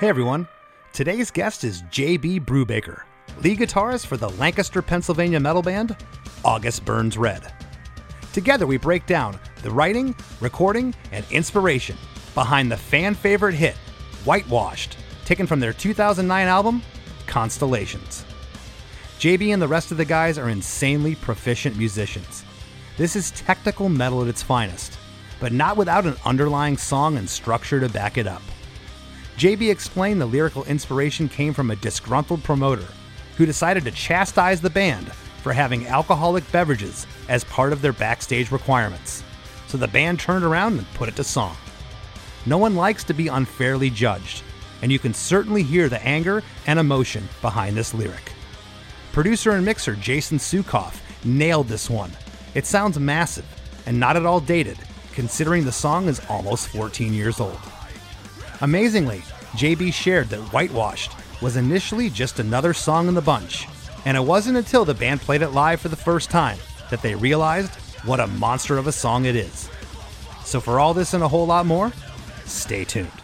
Hey everyone, today's guest is JB Brubaker, lead guitarist for the Lancaster, Pennsylvania metal band August Burns Red. Together we break down the writing, recording, and inspiration behind the fan favorite hit Whitewashed, taken from their 2009 album Constellations. JB and the rest of the guys are insanely proficient musicians. This is technical metal at its finest, but not without an underlying song and structure to back it up. JB explained the lyrical inspiration came from a disgruntled promoter who decided to chastise the band for having alcoholic beverages as part of their backstage requirements. So the band turned around and put it to song. No one likes to be unfairly judged, and you can certainly hear the anger and emotion behind this lyric. Producer and mixer Jason Suecof nailed this one. It sounds massive and not at all dated, considering the song is almost 14 years old. Amazingly, JB shared that Whitewashed was initially just another song in the bunch, and it wasn't until the band played it live for the first time that they realized what a monster of a song it is. So, for all this and a whole lot more, stay tuned.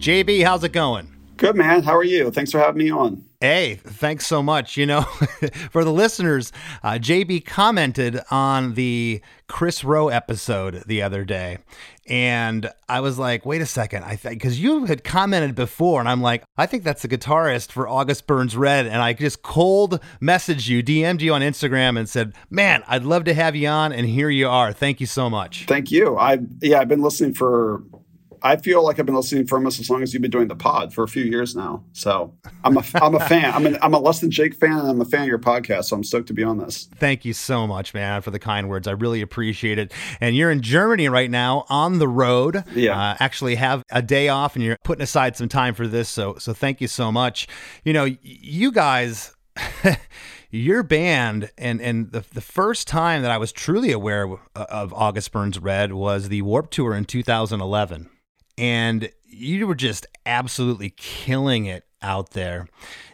JB, how's it going? Good, man. How are you? Thanks for having me on. Hey, thanks so much. You know, for the listeners, uh, JB commented on the Chris Rowe episode the other day. And I was like, wait a second. I think, because you had commented before, and I'm like, I think that's the guitarist for August Burns Red. And I just cold messaged you, DM'd you on Instagram, and said, man, I'd love to have you on. And here you are. Thank you so much. Thank you. I, yeah, I've been listening for I feel like I've been listening for almost as long as you've been doing the pod for a few years now. So I'm a I'm a fan. I'm an, I'm a less than Jake fan, and I'm a fan of your podcast. So I'm stoked to be on this. Thank you so much, man, for the kind words. I really appreciate it. And you're in Germany right now on the road. Yeah. Uh, actually have a day off, and you're putting aside some time for this. So so thank you so much. You know, you guys. your band and and the, the first time that I was truly aware of, of August Burns Red was the Warped Tour in 2011 and you were just absolutely killing it out there.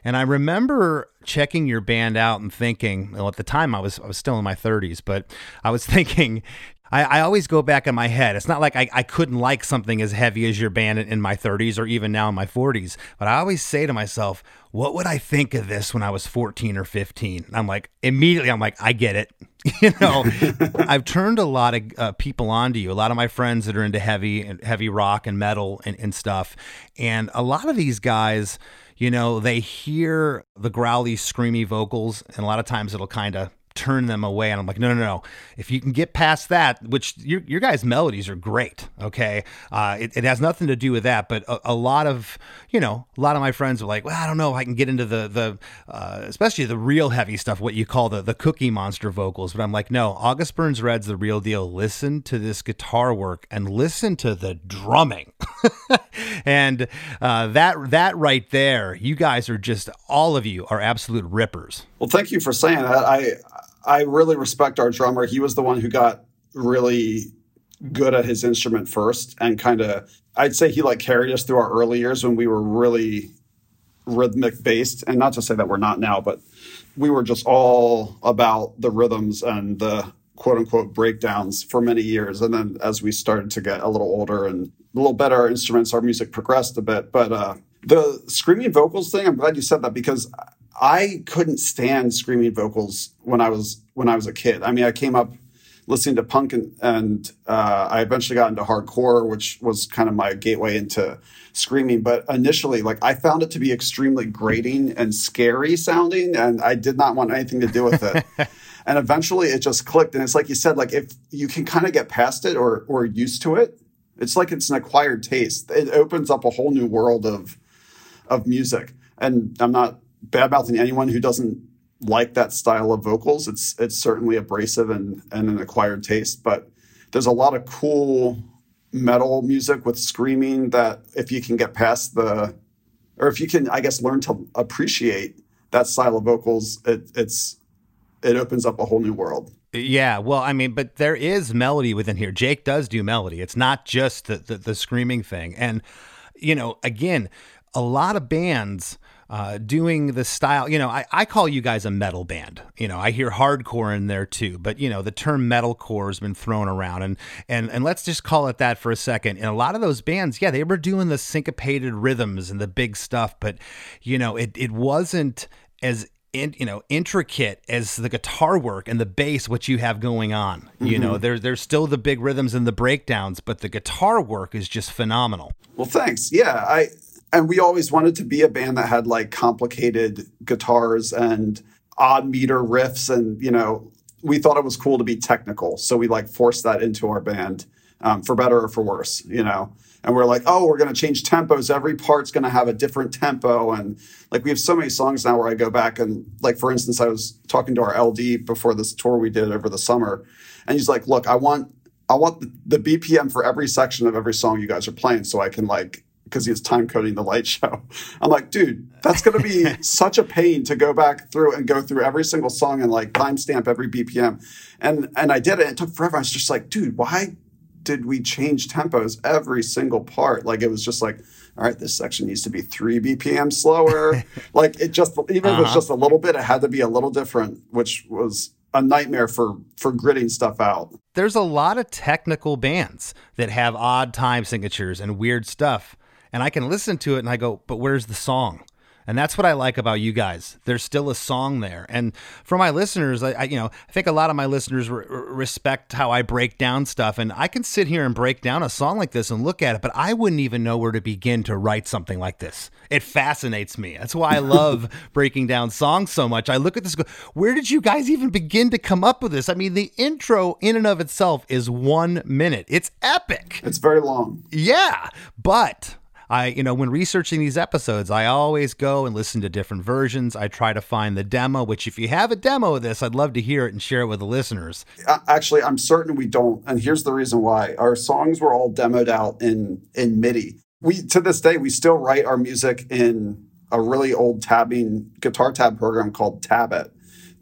And I remember checking your band out and thinking, well, at the time I was I was still in my 30s, but I was thinking, I, I always go back in my head. It's not like I, I couldn't like something as heavy as your band in, in my 30s or even now in my 40s, but I always say to myself, what would I think of this when I was 14 or 15? I'm like, immediately, I'm like, I get it. you know, I've turned a lot of uh, people onto you, a lot of my friends that are into heavy and heavy rock and metal and, and stuff. And a lot of these guys, you know, they hear the growly, screamy vocals, and a lot of times it'll kind of turn them away. And I'm like, no, no, no. If you can get past that, which your, your guys' melodies are great, okay? Uh, it, it, has nothing to do with that. But a, a, lot of, you know, a lot of my friends are like, well, I don't know if I can get into the, the uh, especially the real heavy stuff, what you call the, the cookie monster vocals. But I'm like, no, August Burns Red's the real deal. Listen to this guitar work and listen to the drumming. and uh, that, that right there, you guys are just, all of you are absolute rippers. Well, thank you for saying that. I, I really respect our drummer. He was the one who got really good at his instrument first and kind of I'd say he like carried us through our early years when we were really rhythmic based and not to say that we're not now but we were just all about the rhythms and the quote unquote breakdowns for many years. And then as we started to get a little older and a little better our instruments our music progressed a bit. But uh the screaming vocals thing i'm glad you said that because I couldn't stand screaming vocals when I was when I was a kid. I mean, I came up listening to punk and, and uh, I eventually got into hardcore, which was kind of my gateway into screaming. But initially, like I found it to be extremely grating and scary sounding, and I did not want anything to do with it. and eventually, it just clicked. And it's like you said, like if you can kind of get past it or or used to it, it's like it's an acquired taste. It opens up a whole new world of of music. And I'm not bad mouthing anyone who doesn't like that style of vocals. It's it's certainly abrasive and, and an acquired taste, but there's a lot of cool metal music with screaming that if you can get past the or if you can I guess learn to appreciate that style of vocals, it, it's it opens up a whole new world. Yeah, well, I mean, but there is melody within here. Jake does do melody. It's not just the the, the screaming thing. And you know, again, a lot of bands uh, doing the style. You know, I, I call you guys a metal band. You know, I hear hardcore in there too, but you know, the term metalcore has been thrown around, and and and let's just call it that for a second. And a lot of those bands, yeah, they were doing the syncopated rhythms and the big stuff, but you know, it it wasn't as in, you know intricate as the guitar work and the bass what you have going on mm-hmm. you know there, there's still the big rhythms and the breakdowns but the guitar work is just phenomenal well thanks yeah i and we always wanted to be a band that had like complicated guitars and odd meter riffs and you know we thought it was cool to be technical. So we like forced that into our band um, for better or for worse you know? And we're like oh we're going to change tempos. Every part's going to have a different tempo. And like we have so many songs now where i go back and like for instance i was talking to our ld before this tour we did over the summer and he's like look i want i want the, the bpm for every section of every song you guys are playing so i can like because he was time coding the light show. I'm like, dude, that's going to be such a pain to go back through and go through every single song and like timestamp every BPM. And and I did it. It took forever. I was just like, dude, why did we change tempos every single part? Like it was just like, all right, this section needs to be three BPM slower. like it just even uh-huh. if it was uh-huh. just a little bit, it had to be a little different, which was a nightmare for for gridding stuff out. There's a lot of technical bands that have odd time signatures and weird stuff and I can listen to it and I go, but where's the song? And that's what I like about you guys. There's still a song there. And for my listeners, I, I you know, I think a lot of my listeners re- respect how I break down stuff. And I can sit here and break down a song like this and look at it, but I wouldn't even know where to begin to write something like this. It fascinates me. That's why I love breaking down songs so much. I look at this, go, where did you guys even begin to come up with this? I mean, the intro in and of itself is one minute. It's epic. It's very long. Yeah, but I, you know, when researching these episodes, I always go and listen to different versions. I try to find the demo, which if you have a demo of this, I'd love to hear it and share it with the listeners. Actually, I'm certain we don't. And here's the reason why. Our songs were all demoed out in in MIDI. We to this day we still write our music in a really old tabbing guitar tab program called Tabit.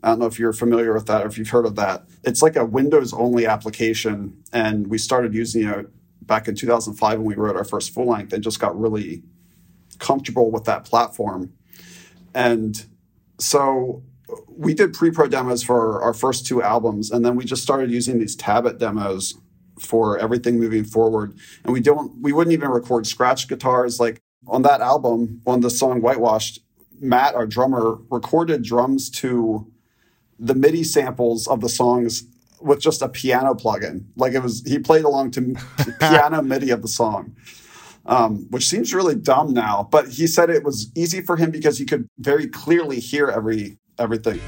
I don't know if you're familiar with that or if you've heard of that. It's like a Windows only application, and we started using it back in 2005 when we wrote our first full length and just got really comfortable with that platform. And so we did pre-pro demos for our first two albums and then we just started using these tabit demos for everything moving forward and we don't we wouldn't even record scratch guitars like on that album on the song whitewashed matt our drummer recorded drums to the midi samples of the songs with just a piano plugin. Like it was, he played along to piano MIDI of the song, um, which seems really dumb now. But he said it was easy for him because he could very clearly hear every everything.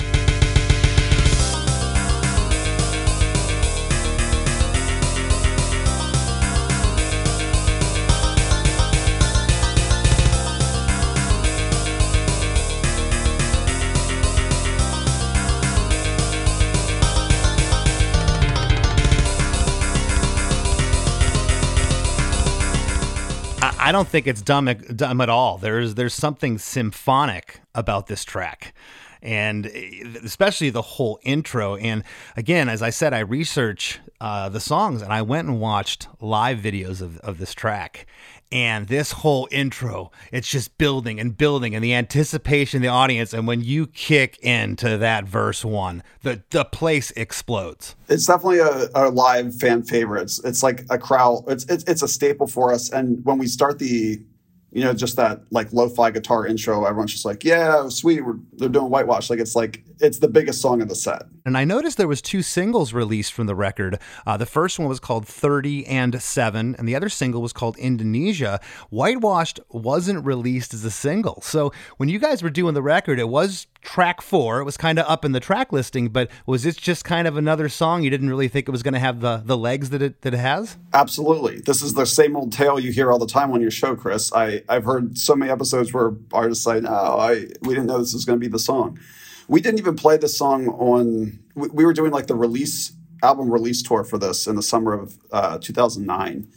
I don't think it's dumb dumb at all. There's there's something symphonic about this track and especially the whole intro. And again, as I said, I research uh, the songs and I went and watched live videos of, of this track and this whole intro it's just building and building and the anticipation the audience and when you kick into that verse one the the place explodes it's definitely a, a live fan favorite it's, it's like a crowd it's, it's it's a staple for us and when we start the you know, just that like lo-fi guitar intro. Everyone's just like, yeah, sweet. We're, they're doing whitewash. Like it's like it's the biggest song of the set. And I noticed there was two singles released from the record. Uh, the first one was called 30 and 7, and the other single was called Indonesia. Whitewashed wasn't released as a single. So when you guys were doing the record, it was track four. It was kind of up in the track listing, but was this just kind of another song? You didn't really think it was going to have the, the legs that it, that it has? Absolutely. This is the same old tale you hear all the time on your show, Chris. I, I've heard so many episodes where artists say, no, I, we didn't know this was going to be the song. We didn't even play the song on, we, we were doing like the release, album release tour for this in the summer of uh, 2009.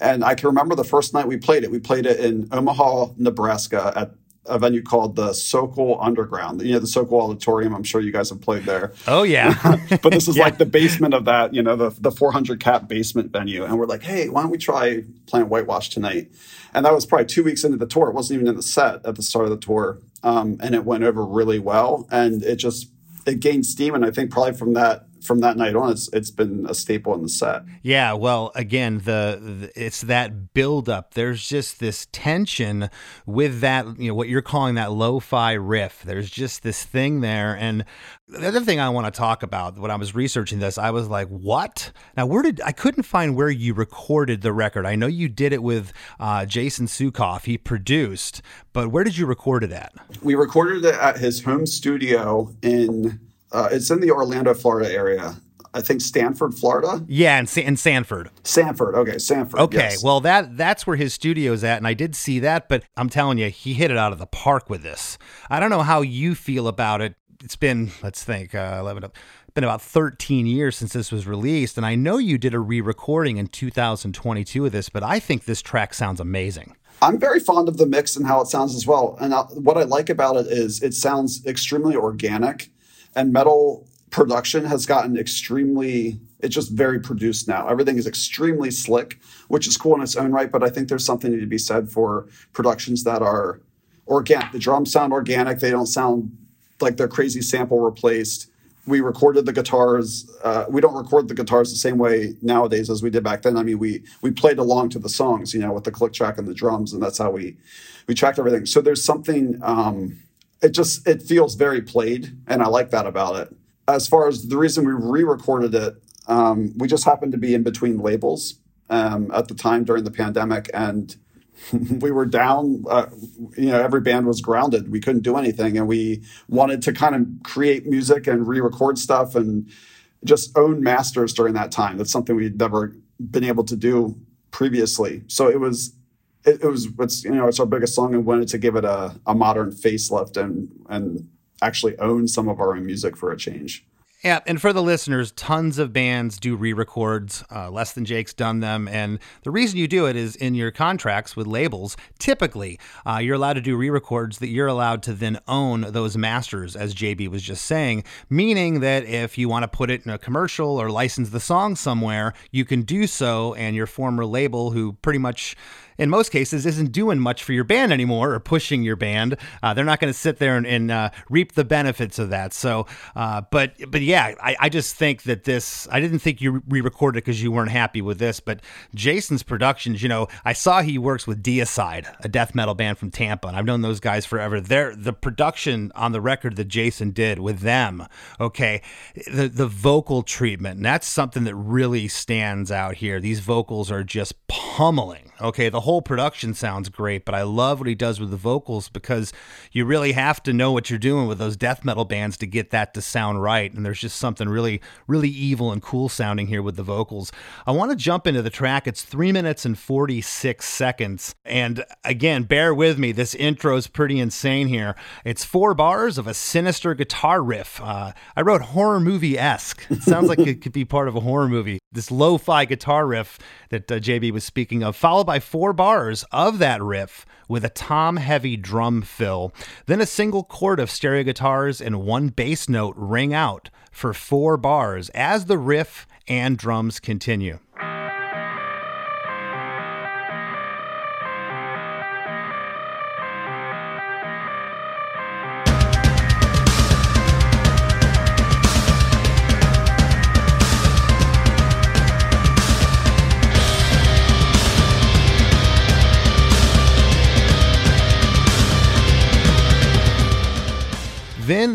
And I can remember the first night we played it. We played it in Omaha, Nebraska at a venue called the Sokol Underground. You know, the Sokol Auditorium. I'm sure you guys have played there. Oh yeah. but this is Yeah. like the basement of that, you know, the the 400 cap basement venue. And we're like, hey, why don't we try playing Whitewash tonight? And that was probably two weeks into the tour. It wasn't even in the set at the start of the tour, um, and it went over really well. And it just it gained steam. And I think probably from that from that night on, it's it's been a staple in the set. Yeah, well, again, the, the it's that buildup. There's just this tension with that, you know, what you're calling that lo-fi riff. There's just this thing there, and the other thing I want to talk about when I was researching this, I was like, "What?" Now, where did I couldn't find where you recorded the record? I know you did it with uh, Jason Suecof. He produced, but where did you record it at? We recorded it at his home studio in uh, it's in the Orlando, Florida area. I think Stanford, Florida. Yeah, in, Sa- in Sanford. Sanford. Okay, Sanford. Okay, yes. well that that's where his studio is at, and I did see that, but I'm telling you, he hit it out of the park with this. I don't know how you feel about it. It's been let's think, uh, eleven, been about 13 years since this was released, and I know you did a re-recording in 2022 of this, but I think this track sounds amazing. I'm very fond of the mix and how it sounds as well. And uh, what I like about it is it sounds extremely organic, and metal production has gotten extremely. It's just very produced now. Everything is extremely slick, which is cool in its own right. But I think there's something to be said for productions that are organic. The drums sound organic. They don't sound like they're crazy sample replaced. We recorded the guitars. Uh, we don't record the guitars the same way nowadays as we did back then. I mean, we we played along to the songs, you know, with the click track and the drums, and that's how we we tracked everything. So there's something. Um, it just it feels very played, and I like that about it. As far as the reason we re-recorded it, um, we just happened to be in between labels um, at the time during the pandemic, and we were down. Uh, you know, every band was grounded. We couldn't do anything, and we wanted to kind of create music and re-record stuff and just own masters during that time. That's something we'd never been able to do previously. So it was. It, it was it's you know it's our biggest song and wanted to give it a, a modern facelift and and actually own some of our own music for a change. Yeah, and for the listeners, tons of bands do re-records. Uh, Less Than Jake's done them, and the reason you do it is in your contracts with labels. Typically, uh, you're allowed to do re-records that you're allowed to then own those masters, as JB was just saying. Meaning that if you want to put it in a commercial or license the song somewhere, you can do so, and your former label, who pretty much in most cases isn't doing much for your band anymore or pushing your band. Uh, they're not going to sit there and, and uh, reap the benefits of that. So, uh, but but yeah, I, I just think that this. I didn't think you re-recorded because you weren't happy with this, but Jason's productions. You know, I saw he works with Deicide, a death metal band from Tampa, and I've known those guys forever. They're the production on the record that Jason did with them. Okay, the the vocal treatment, and that's something that really stands out here. These vocals are just pummeling. Okay, the whole production sounds great, but I love what he does with the vocals because you really have to know what you're doing with those death metal bands to get that to sound right. And there's just something really, really evil and cool sounding here with the vocals. I want to jump into the track. It's three minutes and 46 seconds. And again, bear with me. This intro is pretty insane here. It's four bars of a sinister guitar riff. Uh, I wrote horror movie esque. It sounds like it could be part of a horror movie. This lo fi guitar riff that uh, JB was speaking of, followed by four bars of that riff with a tom heavy drum fill. Then a single chord of stereo guitars and one bass note ring out for four bars as the riff and drums continue.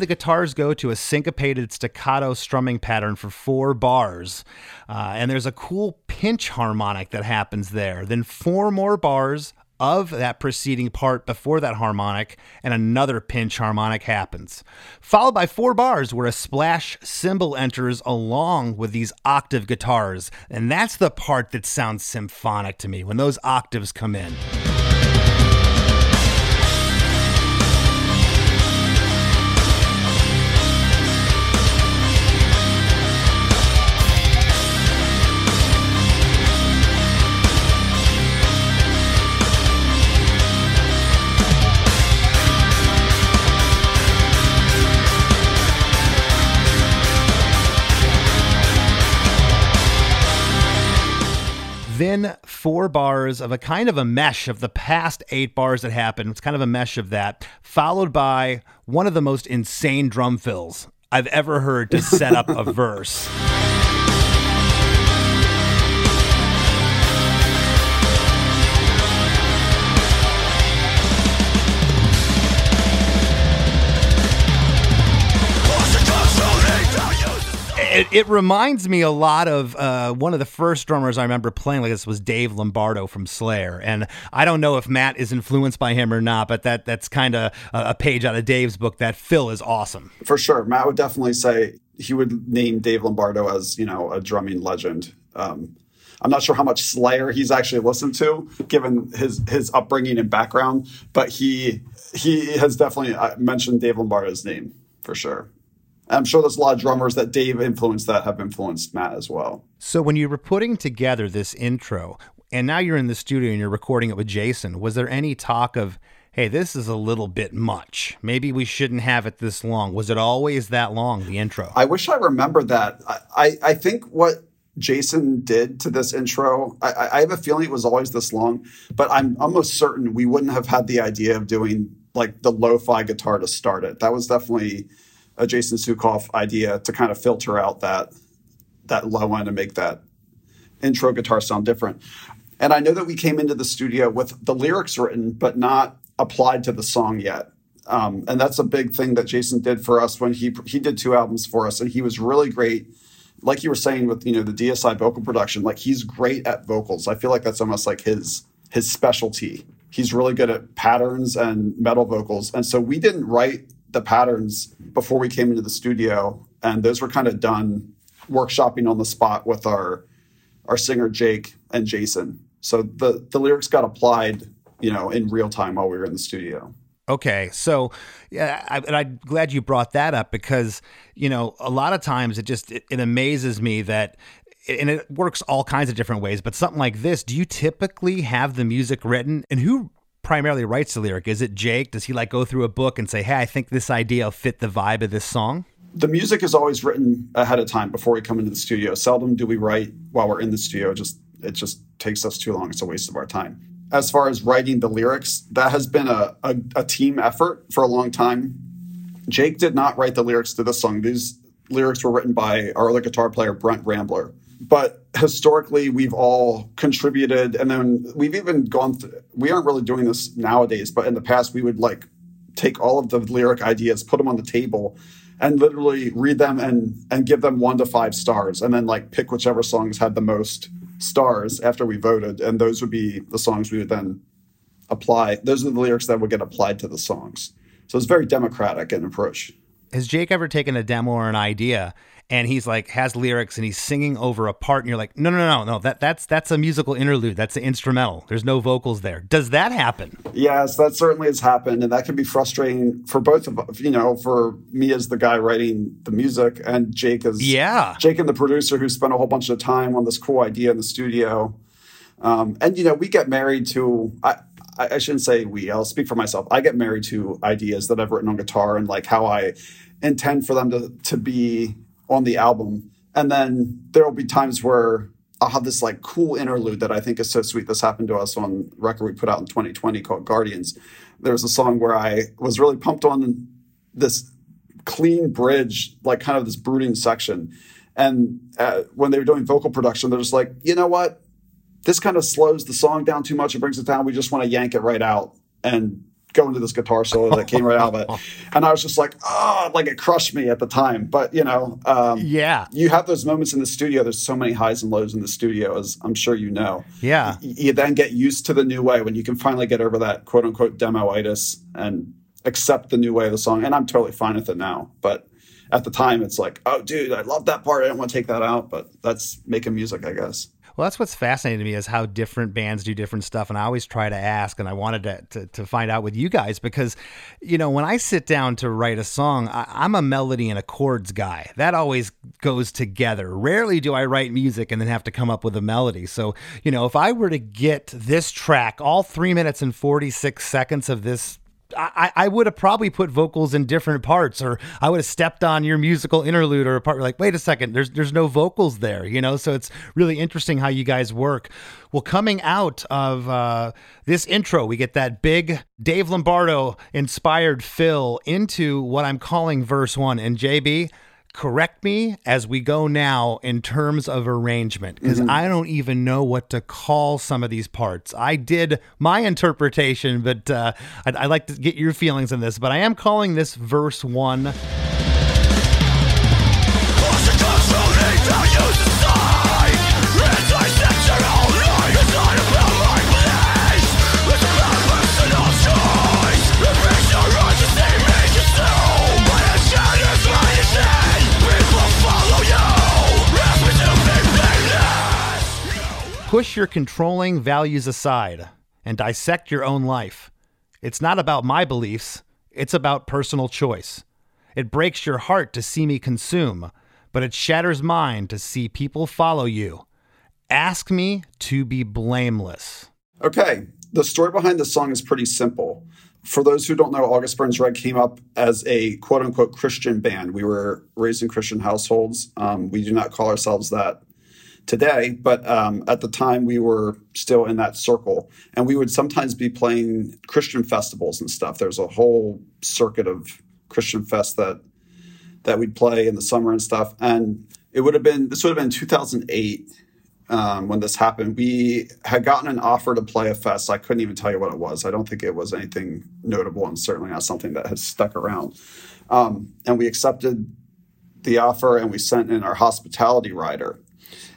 The guitars go to a syncopated staccato strumming pattern for four bars. Uh, and there's a cool pinch harmonic that happens there. Then four more bars of that preceding part before that harmonic, and another pinch harmonic happens. Followed by four bars where a splash cymbal enters along with these octave guitars. And that's the part that sounds symphonic to me when those octaves come in. Within four bars of a kind of a mesh of the past eight bars that happened. It's kind of a mesh of that, followed by one of the most insane drum fills I've ever heard to set up a verse. It, it, reminds me a lot of uh, one of the first drummers I remember playing like this was Dave Lombardo from Slayer, and I don't know if Matt is influenced by him or not, but that that's kind of a page out of Dave's book. That fill is awesome for sure. Matt would definitely say he would name Dave Lombardo as you know a drumming legend. Um, I'm not sure how much Slayer he's actually listened to, given his his upbringing and background, but he he has definitely uh, mentioned Dave Lombardo's name for sure. I'm sure there's a lot of drummers that Dave influenced that have influenced Matt as well. So when you were putting together this intro, and now you're in the studio and you're recording it with Jason, was there any talk of, hey, this is a little bit much. Maybe we shouldn't have it this long. Was it always that long, the intro? I wish I remembered that. I, I, I think what Jason did to this intro, I, I have a feeling it was always this long, but I'm almost certain we wouldn't have had the idea of doing like the lo-fi guitar to start it. That was definitely a Jason Suecof idea to kind of filter out that that low end and make that intro guitar sound different. And I know that we came into the studio with the lyrics written, but not applied to the song yet. Um, and that's a big thing that Jason did for us when he he did two albums for us, and he was really great. Like you were saying with you know the Deicide vocal production, like he's great at vocals. I feel like that's almost like his his specialty. He's really good at patterns and metal vocals, and so we didn't write the patterns before we came into the studio, and those were kind of done workshopping on the spot with our our singer Jake and Jason. So the the lyrics got applied, you know, in real time while we were in the studio. Okay, so yeah, I, and I'm glad you brought that up because you know a lot of times it just it, it amazes me that and it works all kinds of different ways. But something like this, do you typically have the music written, and who primarily writes the lyric? Is it Jake? Does he like go through a book and say, "Hey, I think this idea will fit the vibe of this song"? The music is always written ahead of time before we come into the studio. Seldom do we write while we're in the studio. It just it just takes us too long. It's a waste of our time. As far as writing the lyrics, that has been a, a, a team effort for a long time. Jake did not write the lyrics to this song. These lyrics were written by our other guitar player, Brent Rambler but historically we've all contributed and then we've even gone through, we aren't really doing this nowadays but in the past we would like take all of the lyric ideas put them on the table and literally read them and and give them one to five stars and then like pick whichever songs had the most stars after we voted and those would be the songs we would then apply those are the lyrics that would get applied to the songs. So it's very democratic in approach. Has jake ever taken a demo or an idea and he's like has lyrics and he's singing over a part and you're like no no no no that that's that's a musical interlude. That's an instrumental. There's no vocals there. Does that happen? Yes that certainly has happened and that can be frustrating for both of you know for me as the guy writing the music and jake as yeah. Jake and the producer who spent a whole bunch of time on this cool idea in the studio. Um, and you know we get married to I, I shouldn't say we. I'll speak for myself. I get married to ideas that I've written on guitar and like how I intend for them to to be on the album. And then there will be times where I'll have this like cool interlude that I think is so sweet. This happened to us on record we put out in 2020 called Guardians. There was a song where I was really pumped on this clean bridge, like kind of this brooding section. And uh, when they were doing vocal production, they're just like, you know what? This kind of slows the song down too much. It brings it down. We just want to yank it right out and go into this guitar solo that came right out of it. And I was just like, oh, like it crushed me at the time. But, you know, um, yeah, you have those moments in the studio. There's so many highs and lows in the studio, as I'm sure you know. Yeah. You, you then get used to the new way when you can finally get over that quote unquote demoitis and accept the new way of the song. And I'm totally fine with it now. But at the time, it's like, oh, dude, I love that part. I don't want to take that out. But that's making music, I guess. Well, that's what's fascinating to me is how different bands do different stuff. And I always try to ask, and I wanted to, to, to find out with you guys because, you know, when I sit down to write a song, I, I'm a melody and a chords guy. That always goes together. Rarely do I write music and then have to come up with a melody. So, you know, if I were to get this track, all three minutes and 46 seconds of this I, I would have probably put vocals in different parts, or I would have stepped on your musical interlude or a part. Like, wait a second, there's there's no vocals there, you know. So it's really interesting how you guys work. Well, coming out of uh, this intro, we get that big Dave Lombardo inspired fill into what I'm calling verse one. And JB, correct me as we go now in terms of arrangement because Mm-hmm. I don't even know what to call some of these parts. I did my interpretation, but uh, I'd, I'd like to get your feelings on this. But I am calling this verse one. Push your controlling values aside and dissect your own life. It's not about my beliefs, it's about personal choice. It breaks your heart to see me consume, but it shatters mine to see people follow you. Ask me to be blameless. Okay, the story behind this song is pretty simple. For those who don't know, August Burns Red came up as a quote unquote Christian band. We were raised in Christian households. Um, we do not call ourselves that today, but um, at the time we were still in that circle. And we would sometimes be playing Christian festivals and stuff. There's a whole circuit of Christian fest that that we'd play in the summer and stuff. And it would have been this would have been 2008 um, when this happened. We had gotten an offer to play a fest. I couldn't even tell you what it was. I don't think it was anything notable, and certainly not something that has stuck around. Um, and we accepted the offer, and we sent in our hospitality rider.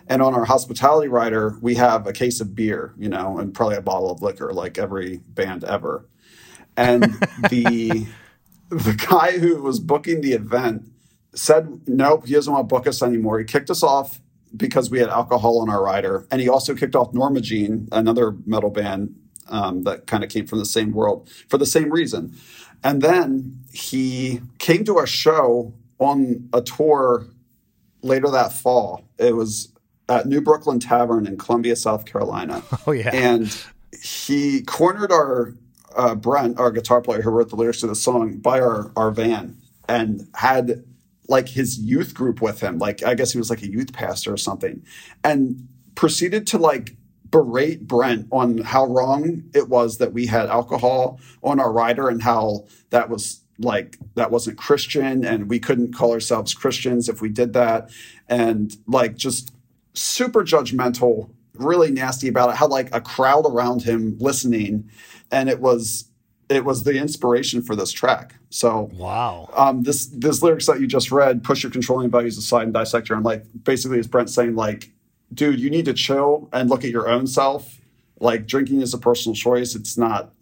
And on our hospitality rider, we have a case of beer, you know, and probably a bottle of liquor, like every band ever. And the the guy who was booking the event said, nope, he doesn't want to book us anymore. He kicked us off because we had alcohol on our rider. And he also kicked off Norma Jean, another metal band um, that kind of came from the same world, for the same reason. And then he came to our show on a tour later that fall. It was at New Brookland Tavern in Columbia, South Carolina. Oh, yeah. And he cornered our uh, Brent, our guitar player who wrote the lyrics to the song, by our our van and had like his youth group with him. Like I guess he was like a youth pastor or something, and proceeded to like berate Brent on how wrong it was that we had alcohol on our rider and how that was like that wasn't Christian and we couldn't call ourselves Christians if we did that and like just super judgmental really nasty about it had like a crowd around him listening and it was it was the inspiration for this track so Wow. um, this this lyrics that you just read, push your controlling values aside and dissect your own life. Basically, is Brent saying like, dude, you need to chill and look at your own self. Like drinking is a personal choice. It's not.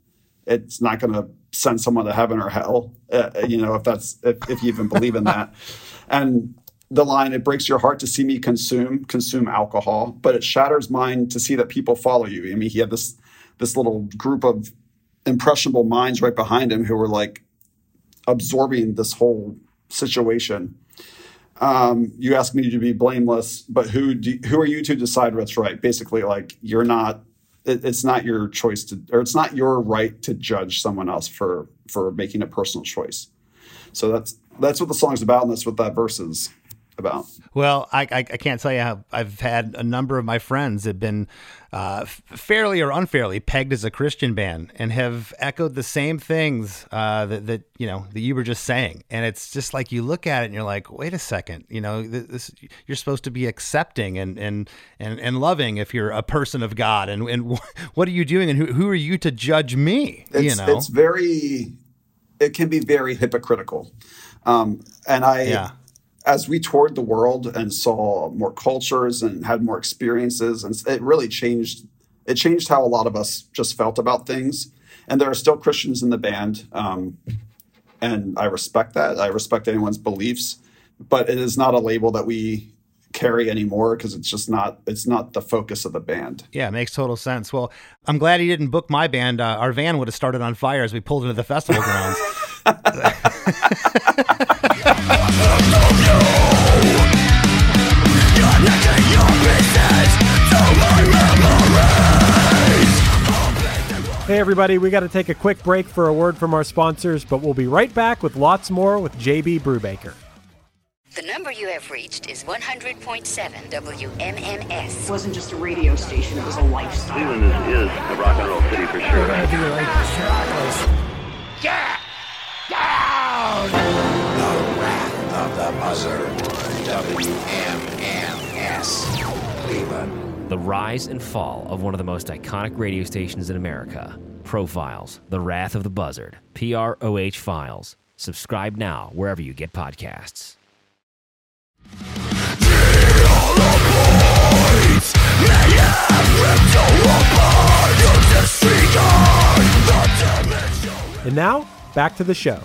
It's not going to send someone to heaven or hell. Uh, you know, if that's if, if you even believe in that. And the line, it breaks your heart to see me consume consume alcohol, but it shatters mine to see that people follow you. I mean, he had this this little group of impressionable minds right behind him who were like absorbing this whole situation. Um, you ask me to be blameless, but who do, who are you to decide what's right? Basically, like you're not. It, it's not your choice to, or it's not your right to judge someone else for for making a personal choice. So that's that's what the song's about, and that's what that verse is about. Well, I, I, I can't tell you how I've had a number of my friends have been uh, fairly or unfairly pegged as a Christian band and have echoed the same things uh, that, that you know that you were just saying, and it's just like you look at it and you're like, wait a second, you know, th- this you're supposed to be accepting and and and, and loving if you're a person of God, and and what are you doing, and who, who are you to judge me? It's, you know, it's very, it can be very hypocritical. Um, and I, Yeah. As we toured the world and saw more cultures and had more experiences, and it really changed. It changed how a lot of us just felt about things. And there are still Christians in the band, um, and I respect that. I respect anyone's beliefs, but it is not a label that we carry anymore because it's just not. It's not the focus of the band. Yeah, it makes total sense. Well, I'm glad he didn't book my band. Uh, our van would have started on fire as we pulled into the festival grounds. Hey everybody, we got to take a quick break for a word from our sponsors, but we'll be right back with lots more with JB Brubaker. The number you have reached is 100.7 WMMS. It wasn't just a radio station, it was a lifestyle. Cleveland is, is a rock and roll city for sure. The rise and fall of one of the most iconic radio stations in America. Profiles, The Wrath of the Buzzard, PROH Files. Subscribe now wherever you get podcasts. And now, back to the show.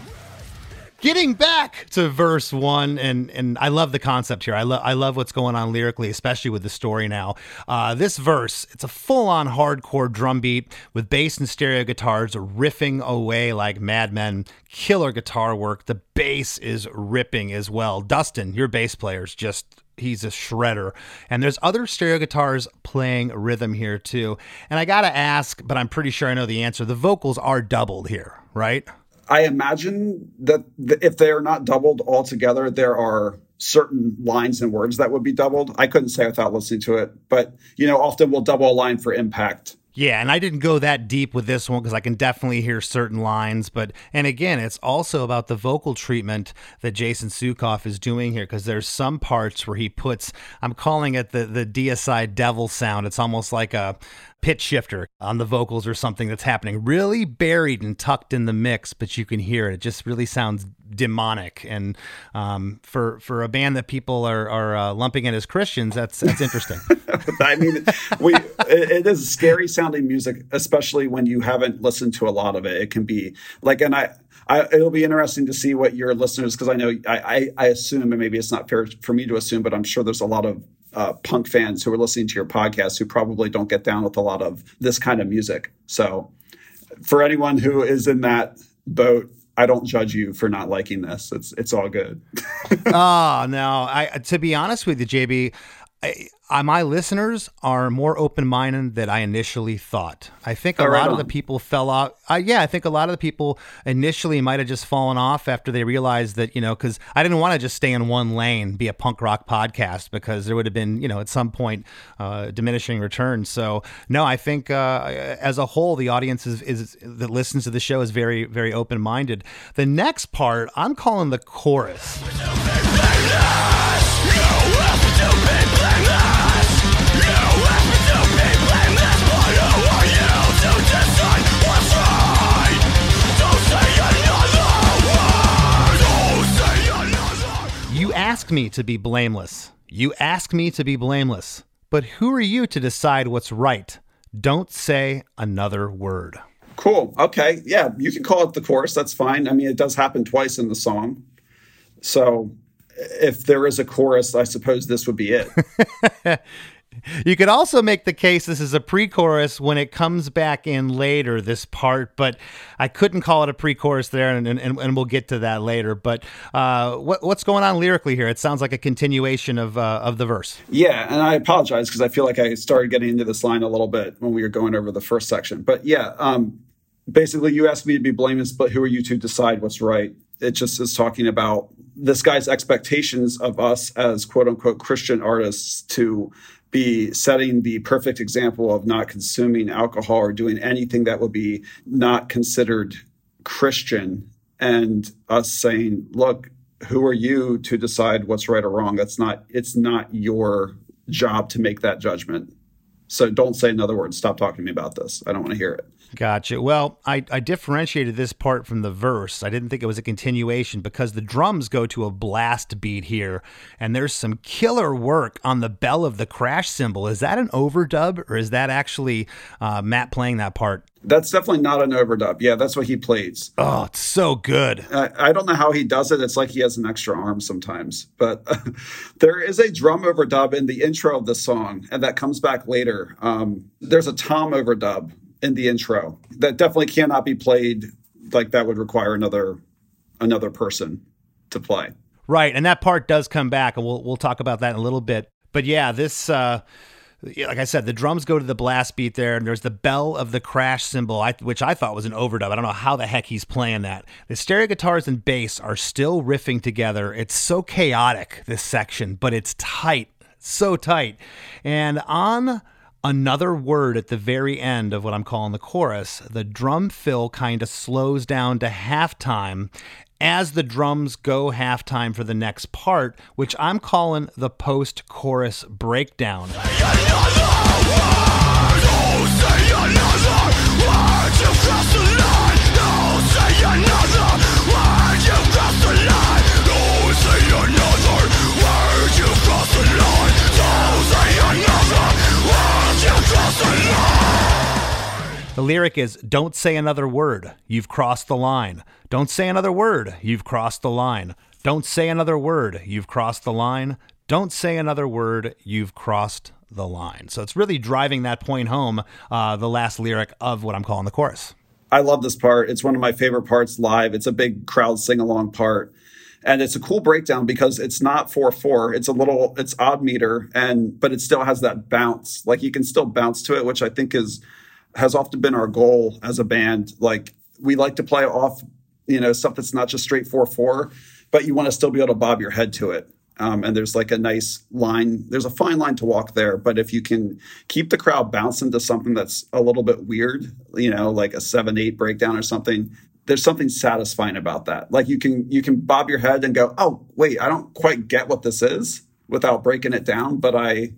Getting back to verse one, and and I love the concept here. I love I love what's going on lyrically, especially with the story now. Uh, this verse, it's a full on hardcore drum beat with bass and stereo guitars riffing away like madmen. Killer guitar work. The bass is ripping as well. Dustin, your bass player's just he's a shredder. And there's other stereo guitars playing rhythm here too. And I gotta ask, but I'm pretty sure I know the answer. The vocals are doubled here, right? I imagine that th- if they are not doubled altogether, there are certain lines and words that would be doubled. I couldn't say without listening to it, but you know, often we'll double a line for impact. Yeah, and I didn't go that deep with this one because I can definitely hear certain lines. But and again, it's also about the vocal treatment that Jason Suecof is doing here because there's some parts where he puts I'm calling it the the Deicide devil sound. It's almost like a pitch shifter on the vocals or something that's happening. Really buried and tucked in the mix but you can hear it. It just really sounds demonic. And um, for for a band that people are, are uh, lumping in as christians that's that's interesting. I mean, we it, is scary sounding music, especially when you haven't listened to a lot of it. It can be like, and I, I it'll be interesting to see what your listeners, because I know I, I, I assume, and maybe it's not fair for me to assume, but I'm sure there's a lot of uh, punk fans who are listening to your podcast who probably don't get down with a lot of this kind of music. So, for anyone who is in that boat, I don't judge you for not liking this. It's it's all good. oh no i to be honest with you jb I, I, my listeners are more open-minded than I initially thought. I think a Oh, right lot of the people fell off. Uh, yeah, I think a lot of the people initially might have just fallen off after they realized that you know because I didn't want to just stay in one lane, be a punk rock podcast because there would have been you know at some point uh, diminishing returns. So no, I think uh, as a whole, the audience is, is that listens to the show is very very open-minded. The next part, I'm calling the chorus. Ask me to be blameless. You ask me to be blameless. But who are you to decide what's right? Don't say another word. Cool. Okay. Yeah, you can call it the chorus. That's fine. I mean, it does happen twice in the song. So if there is a chorus, I suppose this would be it. You could also make the case this is a pre chorus when it comes back in later, this part, but I couldn't call it a pre chorus there, and, and, and we'll get to that later. But uh, what, what's going on lyrically here? It sounds like a continuation of, uh, of the verse. Yeah, and I apologize because I feel like I started getting into this line a little bit when we were going over the first section. But yeah, um, basically, you asked me to be blameless, but who are you to decide what's right? It just is talking about this guy's expectations of us as quote unquote Christian artists to be setting the perfect example of not consuming alcohol or doing anything that would be not considered Christian, and us saying, look, who are you to decide what's right or wrong? That's not, it's not your job to make that judgment. So don't say another word. Stop talking to me about this. I don't want to hear it. Gotcha. Well, I, I differentiated this part from the verse. I didn't think it was a continuation because the drums go to a blast beat here, and there's some killer work on the bell of the crash cymbal. Is that an overdub, or is that actually uh, Matt playing that part? That's definitely not an overdub. Yeah, that's what he plays. Oh, it's so good. I, I don't know how he does it. It's like he has an extra arm sometimes. But there is a drum overdub in the intro of the song, and that comes back later. Um, there's a tom overdub in the intro that definitely cannot be played. Like that would require another another person to play. Right, and that part does come back, and we'll we'll talk about that in a little bit. But yeah, this uh, like I said, the drums go to the blast beat there, and there's the bell of the crash cymbal, which I thought was an overdub. I don't know how the heck he's playing that. The stereo guitars and bass are still riffing together. It's so chaotic, this section, but it's tight, so tight. And on another word at the very end of what I'm calling the chorus, the drum fill kind of slows down to halftime as the drums go halftime for the next part, which I'm calling the post chorus breakdown. The lyric is Don't say another word, you've crossed the line. Don't say another word, you've crossed the line. Don't say another word, you've crossed the line. Don't say another word, you've crossed the line. So it's really driving that point home, uh, the last lyric of what I'm calling the chorus. I love this part. It's one of my favorite parts live. It's a big crowd sing along part. And it's a cool breakdown because it's not 4 4. It's a little, it's odd meter, and, but it still has that bounce. Like you can still bounce to it, which I think is, has often been our goal as a band. Like we like to play off, you know, stuff that's not just straight 4 4, but you want to still be able to bob your head to it. Um, and there's like a nice line, there's a fine line to walk there. But if you can keep the crowd bouncing to something that's a little bit weird, you know, like a 7 8 breakdown or something, there's something satisfying about that. Like you can you can bob your head and go, "Oh, wait, I don't quite get what this is," without breaking it down, but I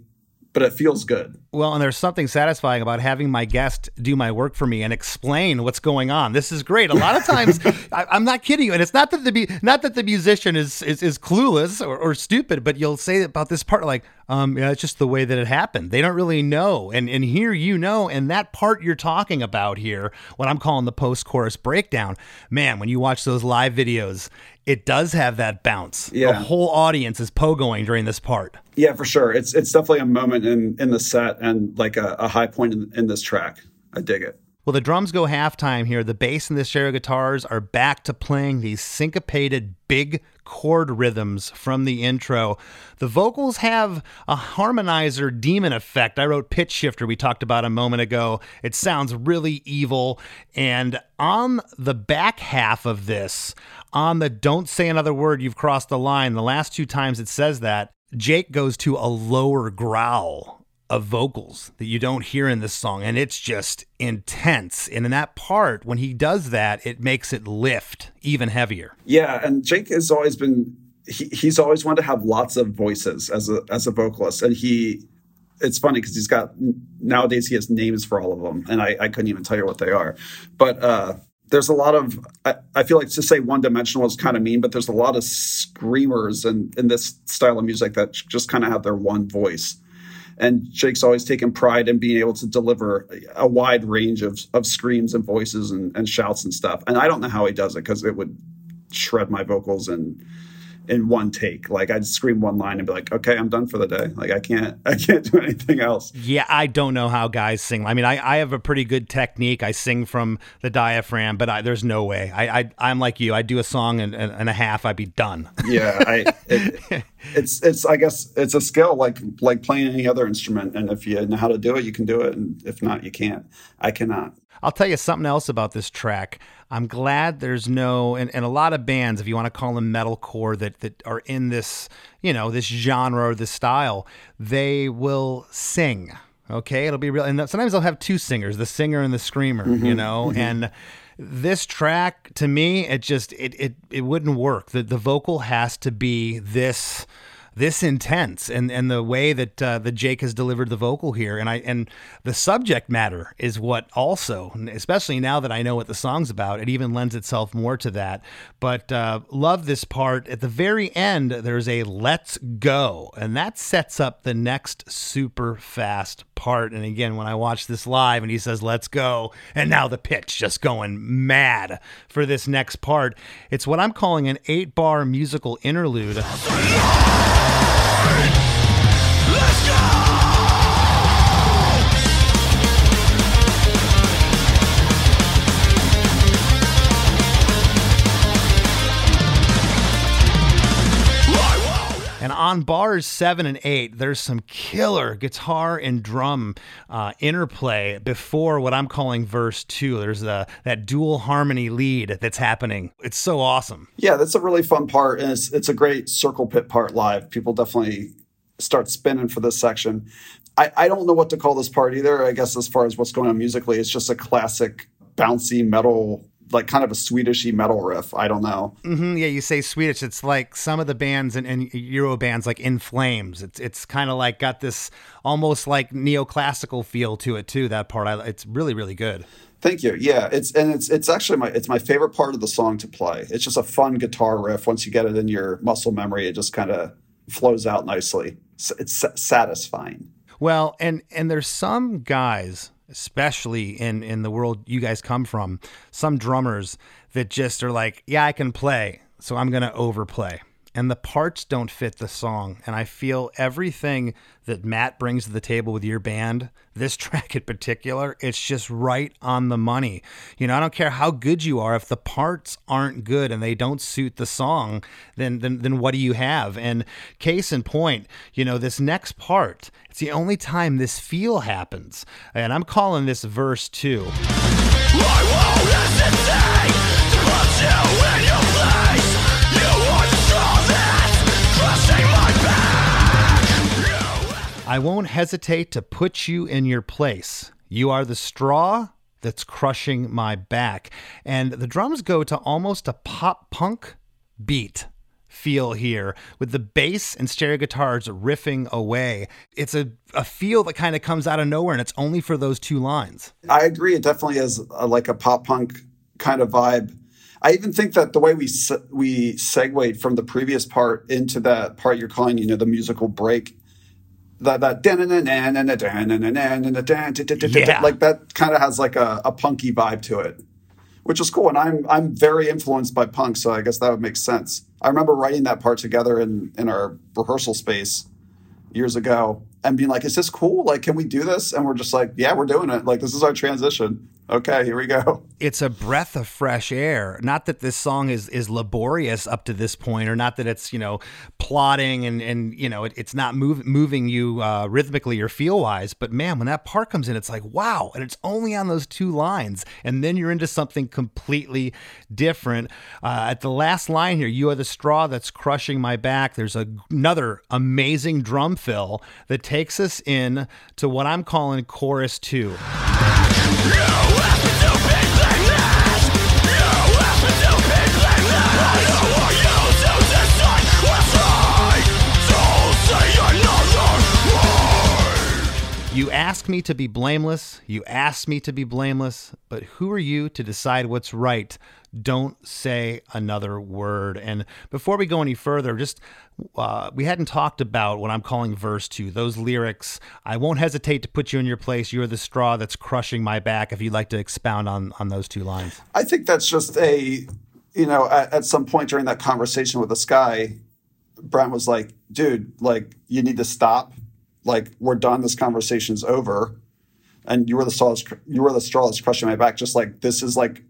but it feels good. Well, and there's something satisfying about having my guest do my work for me and explain what's going on. This is great. A lot of times, I, am not kidding you, and it's not that the not that the musician is is, is clueless or, or, stupid, but you'll say about this part like, um, yeah, it's just the way that it happened. They don't really know, and and here you know, and that part you're talking about here, what I'm calling the post chorus breakdown. Man, when you watch those live videos, it does have that bounce. Yeah. The whole audience is pogoing during this part. Yeah, for sure. It's it's definitely a moment in in the set and like a, a high point in, in this track. I dig it. Well, the drums go halftime here. The bass and the stereo guitars are back to playing these syncopated big chord rhythms from the intro. The vocals have a harmonizer demon effect. I wrote pitch shifter, we talked about a moment ago. It sounds really evil. And on the back half of this, on the don't say another word, you've crossed the line, the last two times it says that, Jake goes to a lower growl of vocals that you don't hear in this song and it's just intense. And in that part when he does that it makes it lift even heavier. Yeah and jake has always been he, he's always wanted to have lots of voices as a as a vocalist. And he it's funny because he's got nowadays he has names for all of them and I, I couldn't even tell you what they are. But uh there's a lot of I, I, feel like to say one dimensional is kind of mean but there's a lot of screamers in in this style of music that just kind of have their one voice and Jake's always taken pride in being able to deliver a wide range of, of screams and voices and, and shouts and stuff. And I don't know how he does it because it would shred my vocals and in one take. Like I'd scream one line and be like, "Okay, I'm done for the day." Like I can't, I can't do anything else. Yeah, I don't know how guys sing. I mean, I, I have a pretty good technique. I sing from the diaphragm, but I, there's no way. I, I am like you. I do a song and, and, and, a half, I'd be done. Yeah, I. It, it's it's I guess it's a skill like like playing any other instrument, and if you know how to do it, you can do it, and if not, you can't. I cannot. I'll tell you something else about this track. I'm glad there's no, and, and a lot of bands, if you want to call them metalcore, that that are in this, you know, this genre or this style, they will sing. Okay, it'll be real, and sometimes they'll have two singers, the singer and the screamer. Mm-hmm, you know, mm-hmm. and this track to me, it just it it it wouldn't work. The the vocal has to be this this intense and and the way that uh, the Jake has delivered the vocal here. And I and the subject matter is what also especially now that I know what the song's about it even lends itself more to that. But uh, love this part. At the very end there's a let's go. And that sets up the next super fast part. And again when I watch this live and he says let's go and now the pitch just going mad for this next part it's what I'm calling an 8 bar musical interlude on bars seven and eight, there's some killer guitar and drum uh, interplay before what I'm calling verse two. There's the, that dual harmony lead that's happening. It's so awesome. Yeah, that's a really fun part, and it's it's a great circle pit part live. People definitely start spinning for this section. I, I don't know what to call this part either. I guess as far as what's going on musically, it's just a classic bouncy metal, like kind of a Swedishy metal riff. I don't know. hmm yeah, you say Swedish. It's like some of the bands and, and Euro bands, like In Flames. It's it's kind of like got this almost like neoclassical feel to it too. That part, I, it's really really good. Thank you. Yeah, it's and it's it's actually my it's my favorite part of the song to play. It's just a fun guitar riff. Once you get it in your muscle memory, it just kind of flows out nicely. It's satisfying. Well, and and there's some guys, especially in in the world you guys come from, some drummers that just are like, yeah, I can play, so I'm gonna overplay. And the parts don't fit the song. And I feel everything that Matt brings to the table with your band, this track in particular, it's just right on the money. You know, I don't care how good you are. If the parts aren't good and they don't suit the song, then then, then what do you have? And case in point, you know, this next part, it's the only time this feel happens. And I'm calling this verse two. I won't hesitate to put you in your place. You are the straw that's crushing my back. And the drums go to almost a pop punk beat feel here with the bass and stereo guitars riffing away. It's a, a feel that kind of comes out of nowhere and it's only for those two lines. I agree. It definitely is a, like a pop punk kind of vibe. I even think that the way we se- we segued from the previous part into that part you're calling, you know, the musical break, that that Yeah. like that kind of has like a, a punky vibe to it, which is cool. And I'm I'm very influenced by punk, so I guess that would make sense. I remember writing that part together in in our rehearsal space years ago and being like, "Is this cool? Like, can we do this?" And we're just like, "Yeah, we're doing it. Like, this is our transition. Okay, here we go." it's a breath of fresh air. Not that this song is is laborious up to this point, or not that it's you know plotting and and you know it, it's not move, moving you uh, rhythmically or feel wise. But man, when that part comes in, it's like wow, and it's only on those two lines, and then you're into something completely different. Uh, at the last line here, you are the straw that's crushing my back. There's a, another amazing drum fill that takes us in to what I'm calling chorus two. You ask me to be blameless. You ask me to be blameless. But who are you to decide what's right? Don't say another word. And before we go any further, just uh, we hadn't talked about what I'm calling verse two. Those lyrics. I won't hesitate to put you in your place. You're the straw that's crushing my back. If you'd like to expound on on those two lines. I think that's just a, you know, at, at some point during that conversation with this guy, Brent was like, dude, like, you need to stop. Like, we're done. This conversation's over. And you were the straw, you were the straw that's crushing my back. Just like, this is like,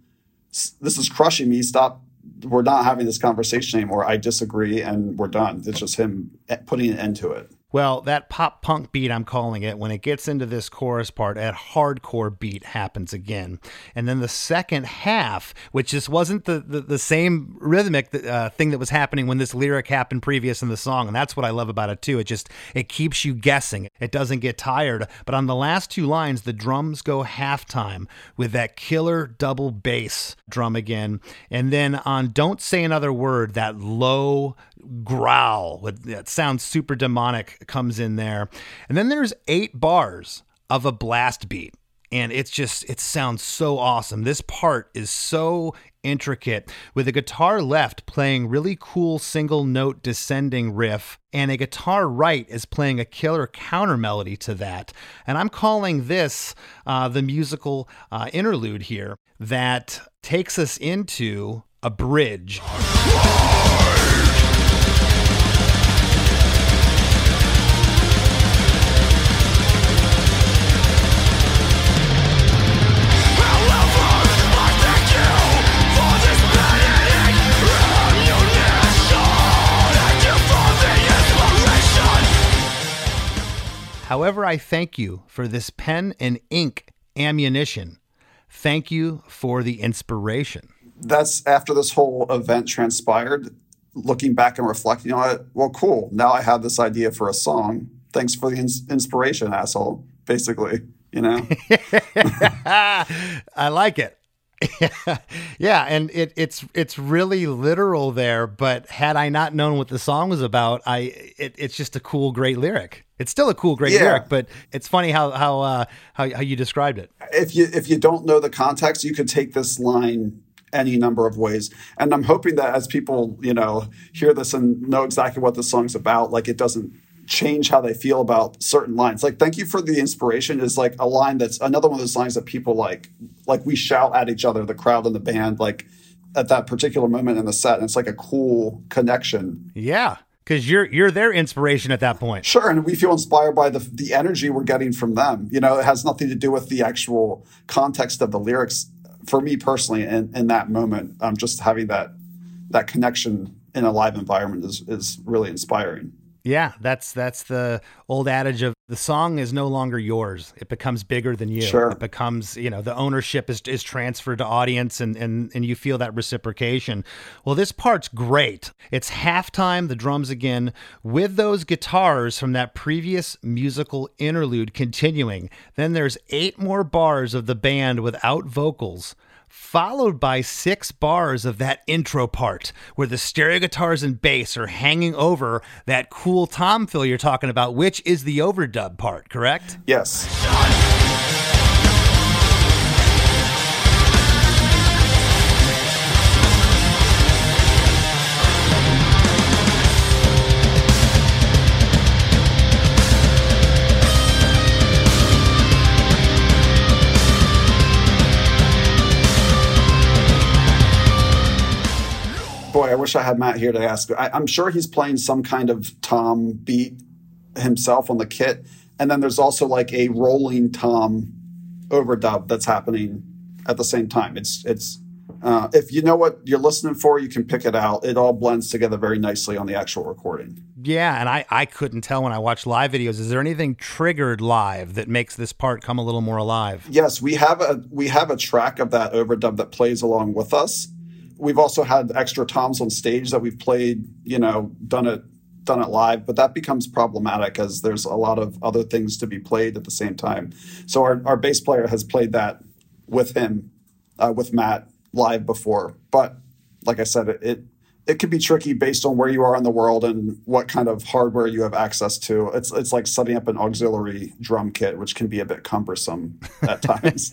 this is crushing me. Stop. We're not having this conversation anymore. I disagree and we're done. It's just him eh, putting an end to it. Well, that pop punk beat, I'm calling it, when it gets into this chorus part, that hardcore beat happens again. And then the second half, which just wasn't the, the, the same rhythmic uh, thing that was happening when this lyric happened previous in the song. And that's what I love about it too. It just, it keeps you guessing. It doesn't get tired. But on the last two lines, the drums go halftime with that killer double bass drum again. And then on Don't Say Another Word, that low growl with that sounds super demonic comes in there. And then there's eight bars of a blast beat. And it's just, it sounds so awesome. This part is so intricate with a guitar left playing really cool single note descending riff and a guitar right is playing a killer counter melody to that and i'm calling this uh, the musical uh, interlude here that takes us into a bridge However, I thank you for this pen and ink ammunition. Thank you for the inspiration. That's after this whole event transpired. Looking back and reflecting on it, well, cool. Now I have this idea for a song. Thanks for the ins- inspiration, asshole. Basically, you know. I like it. yeah, and it, it's it's really literal there. But had I not known what the song was about, I it, it's just a cool, great lyric. It's still a cool, great Yeah. lyric, but it's funny how how uh, how how you described it. if you if you don't know the context, you could take this line any number of ways. And I'm hoping that as people, you know, hear this and know exactly what the song's about, like it doesn't change how they feel about certain lines. Like thank you for the inspiration is like a line that's another one of those lines that people like like we shout at each other, the crowd and the band, like at that particular moment in the set. And it's like a cool connection. Yeah, because you're you're their inspiration at that point. Sure, and we feel inspired by the the energy we're getting from them. You know, it has nothing to do with the actual context of the lyrics. For me personally, in, in that moment, um, just having that that connection in a live environment is is really inspiring. Yeah, that's that's the old adage of the song is no longer yours. It becomes bigger than you. Sure. It becomes, you know, the ownership is, is transferred to audience and, and and you feel that reciprocation. Well, this part's great. It's halftime, the drums again, with those guitars from that previous musical interlude continuing. Then there's eight more bars of the band without vocals followed by six bars of that intro part where the stereo guitars and bass are hanging over that cool tom fill you're talking about, which is the overdub part, correct? Yes. I wish I had Matt here to ask. I, I'm sure he's playing some kind of tom beat himself on the kit, and then there's also like a rolling tom overdub that's happening at the same time. It's it's uh, if you know what you're listening for, you can pick it out. It all blends together very nicely on the actual recording. Yeah, and I, I couldn't tell when I watched live videos. Is there anything triggered live that makes this part come a little more alive? Yes, we have a we have a track of that overdub that plays along with us. We've also had extra toms on stage that we've played, you know, done it done it live, but that becomes problematic as there's a lot of other things to be played at the same time. So our, our bass player has played that with him, uh, with Matt live before. But like I said, it, it it could be tricky based on where you are in the world and what kind of hardware you have access to. It's it's like setting up an auxiliary drum kit, which can be a bit cumbersome at times.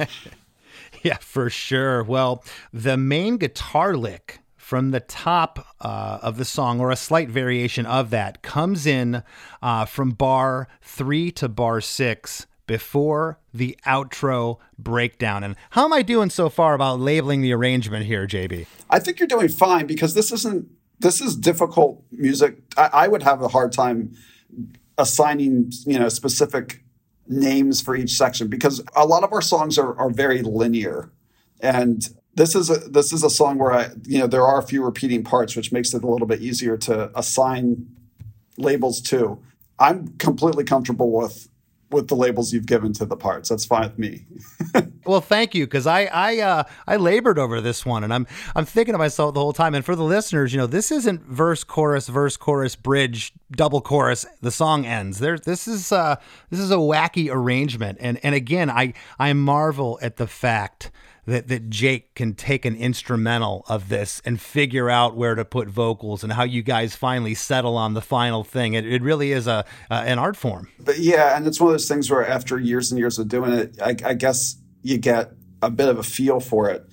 Yeah, for sure. Well, the main guitar lick from the top uh, of the song, or a slight variation of that, comes in uh, from bar three to bar six before the outro breakdown. And how am I doing so far about labeling the arrangement here, JB? I think you're doing fine because this isn't this is difficult music. I, I would have a hard time assigning you know specific names for each section because a lot of our songs are, are very linear and this is a this is a song where I you know there are a few repeating parts which makes it a little bit easier to assign labels to. I'm completely comfortable with with the labels you've given to the parts. That's fine with me. Well, thank you, because I I uh, I labored over this one, and I'm I'm thinking to myself the whole time. And for the listeners, you know, this isn't verse chorus verse chorus bridge double chorus. The song ends. There, this is uh this is a wacky arrangement, and and again, I I marvel at the fact that that Jake can take an instrumental of this and figure out where to put vocals and how you guys finally settle on the final thing. It, it really is a uh, an art form. But yeah, and it's one of those things where after years and years of doing it, I, I guess you get a bit of a feel for it.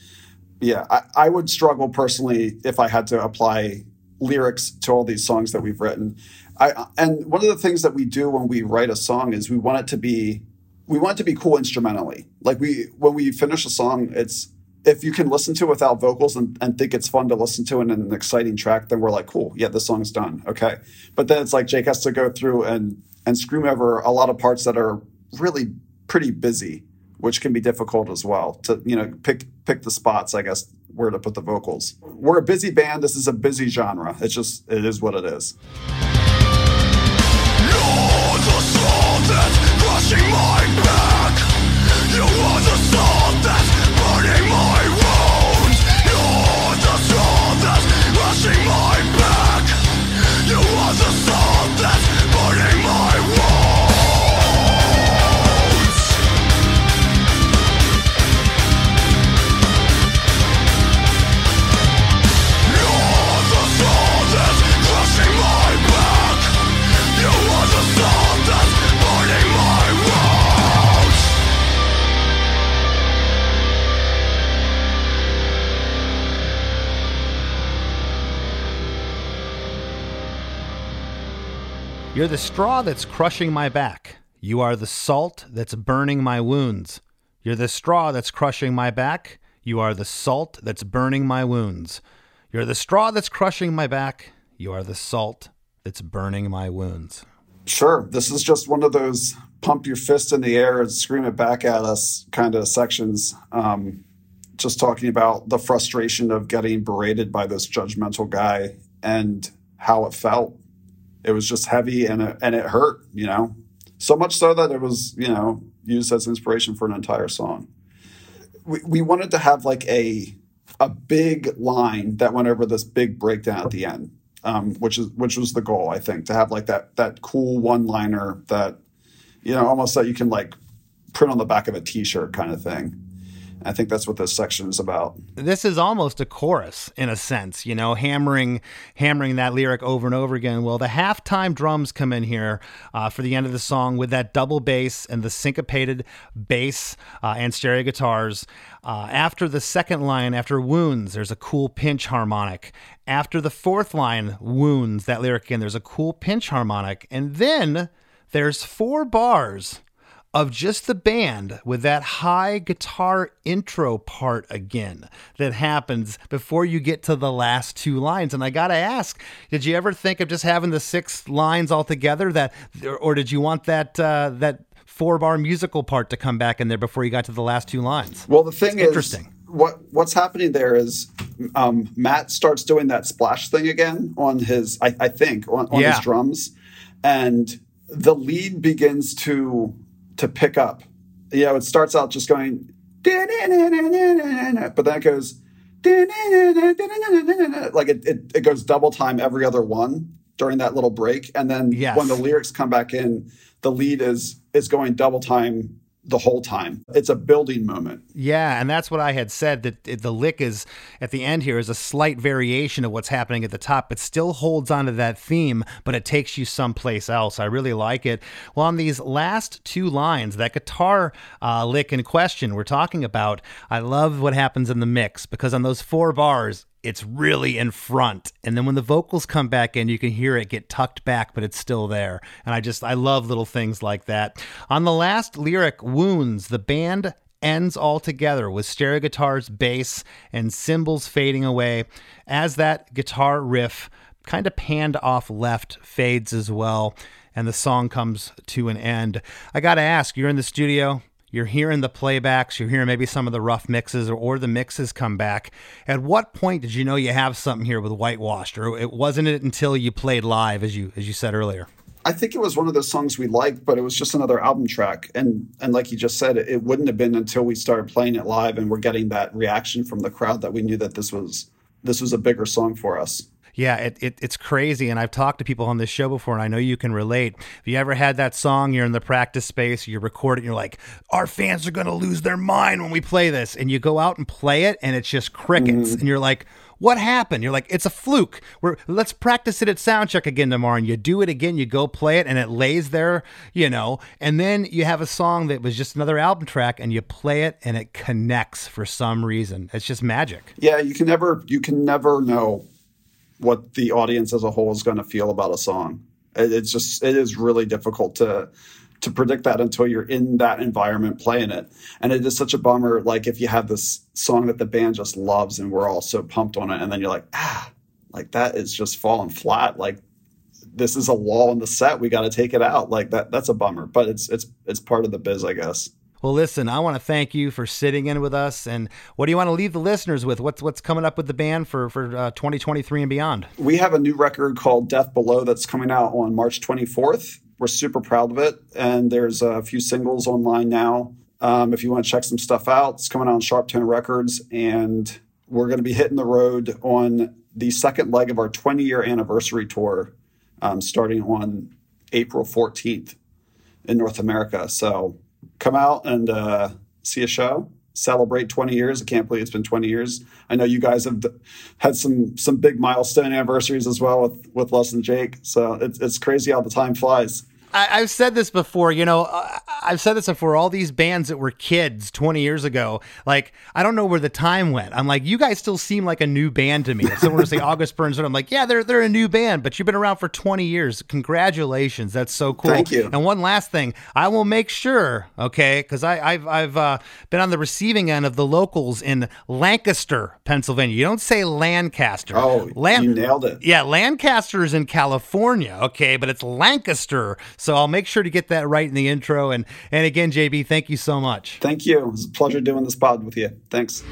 Yeah, I, I would struggle personally if I had to apply lyrics to all these songs that we've written. I and one of the things that we do when we write a song is we want it to be we want to be cool instrumentally. Like we when we finish a song, it's if you can listen to it without vocals and, and think it's fun to listen to and an exciting track, then we're like, cool, yeah, this song's done. Okay. But then it's like Jake has to go through and and scream over a lot of parts that are really pretty busy, which can be difficult as well to, you know, pick pick the spots, I guess, where to put the vocals. We're a busy band. This is a busy genre. It's just it is what it is. Crushing my back. You're the straw that's crushing my back. You are the salt that's burning my wounds. You're the straw that's crushing my back. You are the salt that's burning my wounds. You're the straw that's crushing my back. You are the salt that's burning my wounds. Sure. This is just one of those pump your fist in the air and scream it back at us kind of sections. Um, just talking about the frustration of getting berated by this judgmental guy and how it felt. It was just heavy and it, and it hurt, you know, so much so that it was, you know, used as inspiration for an entire song. We, we wanted to have like a a big line that went over this big breakdown at the end, um, which is which was the goal, I think, to have like that that cool one liner that you know almost that you can like print on the back of a T-shirt kind of thing. I think that's what this section is about. This is almost a chorus in a sense, you know, hammering hammering that lyric over and over again. Well, the halftime drums come in here uh, for the end of the song with that double bass and the syncopated bass uh, and stereo guitars. Uh, after the second line, after wounds, there's a cool pinch harmonic. After the fourth line, wounds, that lyric again, there's a cool pinch harmonic. And then there's four bars of just the band with that high guitar intro part again that happens before you get to the last two lines. And I got to ask, did you ever think of just having the six lines all together that or did you want that uh, that four bar musical part to come back in there before you got to the last two lines? Well, the thing is, interesting. What what's happening there is um, Matt starts doing that splash thing again on his, I, I think, on, on Yeah. his drums, and the lead begins to to pick up. You know, it starts out just going, but then it goes, like it, it, it goes double time every other one during that little break, and then Yes. when the lyrics come back in, the lead is is going double time the whole time. It's a building moment. Yeah, and that's what I had said that it- the lick is at the end here is a slight variation of what's happening at the top, but still holds onto that theme, but it takes you someplace else. I really like it. Well, on these last two lines, that guitar uh, lick in question we're talking about, I love what happens in the mix because on those four bars, it's really in front. And then when the vocals come back in, you can hear it get tucked back, but it's still there. And I just, I love little things like that. On the last lyric, Wounds, the band ends altogether with stereo guitars, bass, and cymbals fading away as that guitar riff kind of panned off left fades as well. And the song comes to an end. I got to ask, you're in the studio, you're hearing the playbacks, you're hearing maybe some of the rough mixes or, or the mixes come back. At what point did you know you have something here with White Washed, or it wasn't it until you played live, as you as you said earlier? I think it was one of those songs we liked, but it was just another album track. And and like you just said, it, it wouldn't have been until we started playing it live and we're getting that reaction from the crowd that we knew that this was this was a bigger song for us. Yeah, it, it, it's crazy. And I've talked to people on this show before, and I know you can relate. Have you ever had that song, you're in the practice space, you record it, and you're like, our fans are going to lose their mind when we play this. And you go out and play it, and it's just crickets. Mm-hmm. And you're like, what happened? You're like, it's a fluke. We're, let's practice it at soundcheck again tomorrow. And you do it again, you go play it, and it lays there, you know. And then you have a song that was just another album track, and you play it, and it connects for some reason. It's just magic. Yeah, you can never you can never know what the audience as a whole is going to feel about a song. It, it's just it is really difficult to to predict that until you're in that environment playing it. And it is such a bummer like if you have this song that the band just loves and we're all so pumped on it and then you're like, "Ah, like that is just falling flat. Like this is a wall in the set. We got to take it out." Like that that's a bummer, but it's it's it's part of the biz, I guess. Well, listen, I want to thank you for sitting in with us. And what do you want to leave the listeners with? What's what's coming up with the band for for uh, 2023 and beyond? we have a new record called Death Below that's coming out on March 24th. we're super proud of it. And there's a few singles online now. Um, if you want to check some stuff out, it's coming out on SharpTone Records. And we're going to be hitting the road on the second leg of our 20 year anniversary tour, um, starting on April 14th in North America. So come out and uh, see a show celebrate 20 years. I can't believe it's been 20 years. I know you guys have had some some big milestone anniversaries as well with with Less Than Jake. So it's it's crazy how the time flies. I, have said this before, you know, I've said this before. All these bands that were kids 20 years ago, like, I don't know where the time went. I'm like, you guys still seem like a new band to me. If someone were to say August Burns, and I'm like, yeah, they're, they're a new band, but you've been around for 20 years. Congratulations. That's so cool. Thank you. And one last thing, I will make sure, okay, because I've, I've uh, been on the receiving end of the locals in Lancaster, Pennsylvania. You don't say Lancaster. Oh, Lan- you nailed it. Yeah, Lancaster is in California, okay, but it's Lancaster. So I'll make sure to get that right in the intro. And and again, JB, thank you so much. Thank you. It was a pleasure doing this pod with you. Thanks.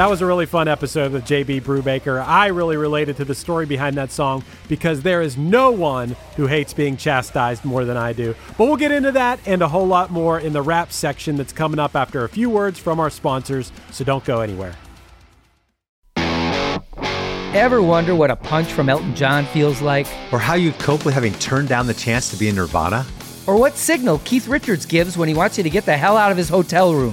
That was a really fun episode with JB Brubaker. I really related to the story behind that song because there is no one who hates being chastised more than I do. But we'll get into that and a whole lot more in the rap section that's coming up after a few words from our sponsors, so don't go anywhere. Ever wonder what a punch from Elton John feels like? Or how you'd cope with having turned down the chance to be in Nirvana? Or what signal Keith Richards gives when he wants you to get the hell out of his hotel room?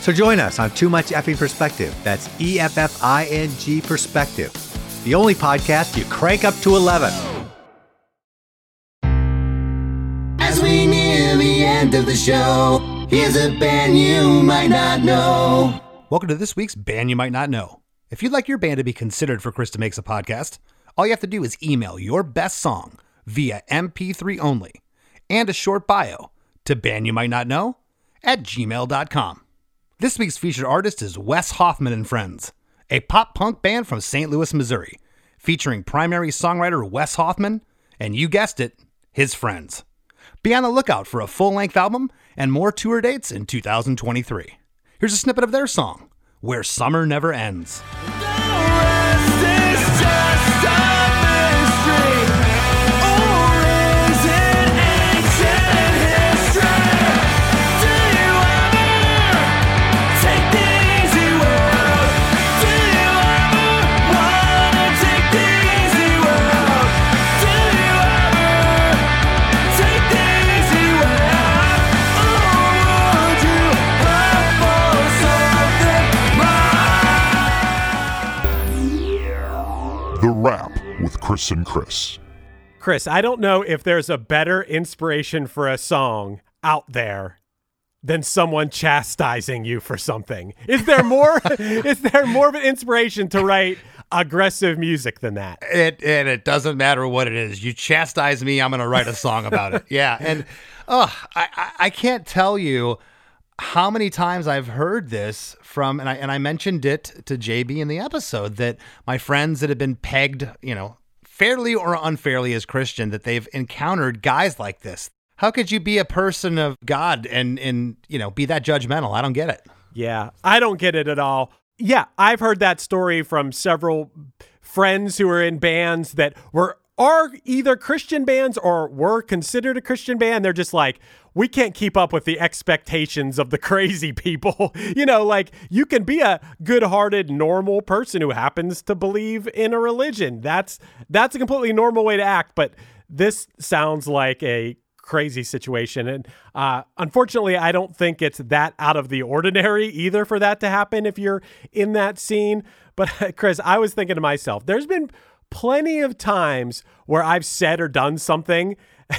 So join us on Too Much Effing Perspective. That's E F F I N G Perspective, the only podcast you crank up to 11. As we near the end of the show, here's a band you might not know. Welcome to this week's Band You Might Not Know. If you'd like your band to be considered for Chris DeMakes a Podcast, all you have to do is email your best song via MP3 only and a short bio to bandyoumightnotknow at gmail.com. This week's featured artist is Wes Hoffman and Friends, a pop punk band from St. Louis, Missouri, featuring primary songwriter Wes Hoffman and you guessed it, his friends. Be on the lookout for a full length album and more tour dates in 2023. Here's a snippet of their song, Where Summer Never Ends. Chris and Chris. Chris, I don't know if there's a better inspiration for a song out there than someone chastising you for something. Is there more is there more of an inspiration to write aggressive music than that? It and it doesn't matter what it is. You chastise me, I'm going to write a song about it. Yeah, and oh, I, I I can't tell you how many times I've heard this from, and I and I mentioned it to JB in the episode that my friends that have been pegged, you know, fairly or unfairly as Christian, that they've encountered guys like this. How could you be a person of God and and you know be that judgmental? I don't get it. Yeah, I don't get it at all. Yeah, I've heard that story from several friends who are in bands that were are either Christian bands or were considered a Christian band. They're just like, we can't keep up with the expectations of the crazy people. you know, like you can be a good-hearted, normal person who happens to believe in a religion. That's that's a completely normal way to act. But this sounds like a crazy situation. And uh, unfortunately, I don't think it's that out of the ordinary either for that to happen if you're in that scene. But Chris, I was thinking to myself, there's been plenty of times where I've said or done something,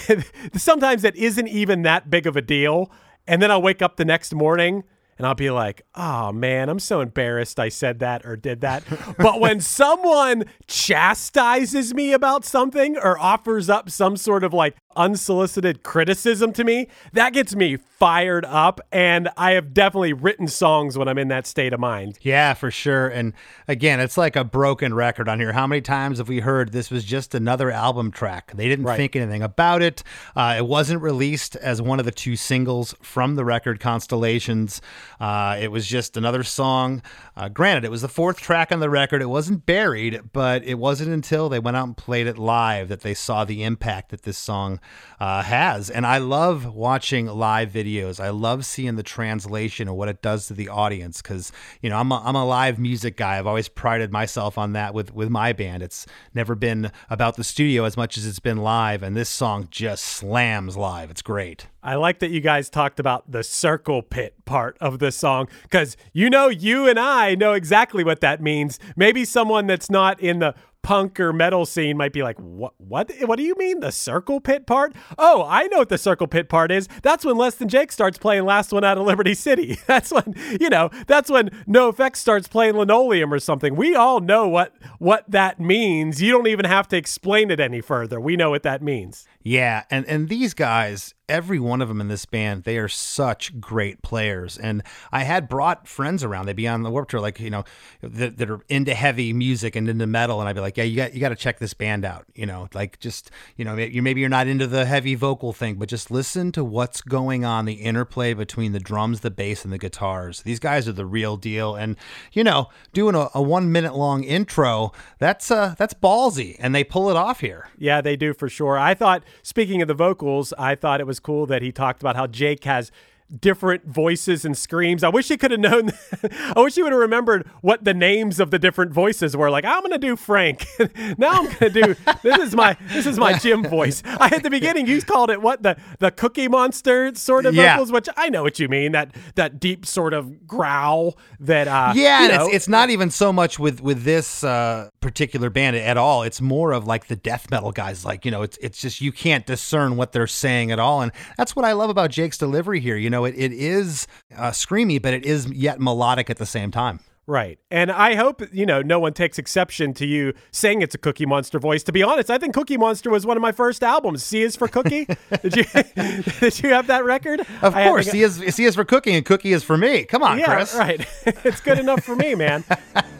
sometimes that isn't even that big of a deal. And then I'll wake up the next morning and I'll be like, oh man, I'm so embarrassed I said that or did that. but when someone chastises me about something or offers up some sort of like unsolicited criticism to me, that gets me fired up. And I have definitely written songs when I'm in that state of mind. Yeah, for sure. And again, it's like a broken record on here. How many times have we heard this was just another album track? They didn't Right. think anything about it. Uh, it wasn't released as one of the two singles from the record Constellations. Uh, it was just another song. Uh, granted, it was the fourth track on the record. It wasn't buried, but it wasn't until they went out and played it live that they saw the impact that this song uh, has. And I love watching live videos. I love seeing the translation and what it does to the audience because, you know, I'm a, I'm a live music guy. I've always prided myself on that with, with my band. It's never been about the studio as much as it's been live. And this song just slams live. It's great. I like that you guys talked about the circle pit part of the song because you know, you and I know exactly what that means. Maybe someone that's not in the punk or metal scene might be like, "What? What? What do you mean the circle pit part? Oh, I know what the circle pit part is. That's when Less Than Jake starts playing "Last One Out of Liberty City." That's when you know. That's when NOFX starts playing "Linoleum" or something. We all know what what that means. You don't even have to explain it any further. We know what that means. Yeah, and and these guys, every one of them in this band, they are such great players. And I had brought friends around. They'd be on the Warped Tour, like you know, that, that are into heavy music and into metal, and I'd be like, yeah, you got you got to check this band out. You know, like just you know, you maybe you're not into the heavy vocal thing, but just listen to what's going on, the interplay between the drums, the bass, and the guitars. These guys are the real deal. And you know, doing a, a one minute long intro, that's uh that's ballsy, and they pull it off here. Yeah, they do for sure. I thought, speaking of the vocals, I thought it was cool that he talked about how Jake has different voices and screams. I wish he could have known. I wish he would have remembered what the names of the different voices were. Like, I'm going to do Frank. now I'm going to do this is my this is my Jim voice. I at the beginning you called it what the the Cookie Monster sort of Yeah. vocals, which I know what you mean. That that deep sort of growl that uh yeah, and know, it's, it's not even so much with with this uh, particular band at all. It's more of like the death metal guys. Like you know, it's it's just you can't discern what they're saying at all, and that's what I love about Jake's delivery here. You know, it, it is uh, screamy, but it is yet melodic at the same time. Right. And I hope, you know, no one takes exception to you saying it's a Cookie Monster voice. To be honest, I think Cookie Monster was one of my first albums. C is for Cookie. did you did you have that record? Of I course, to go- C is C is for Cookie and cookie is for me. Come on, yeah, Chris. right. it's good enough for me, man.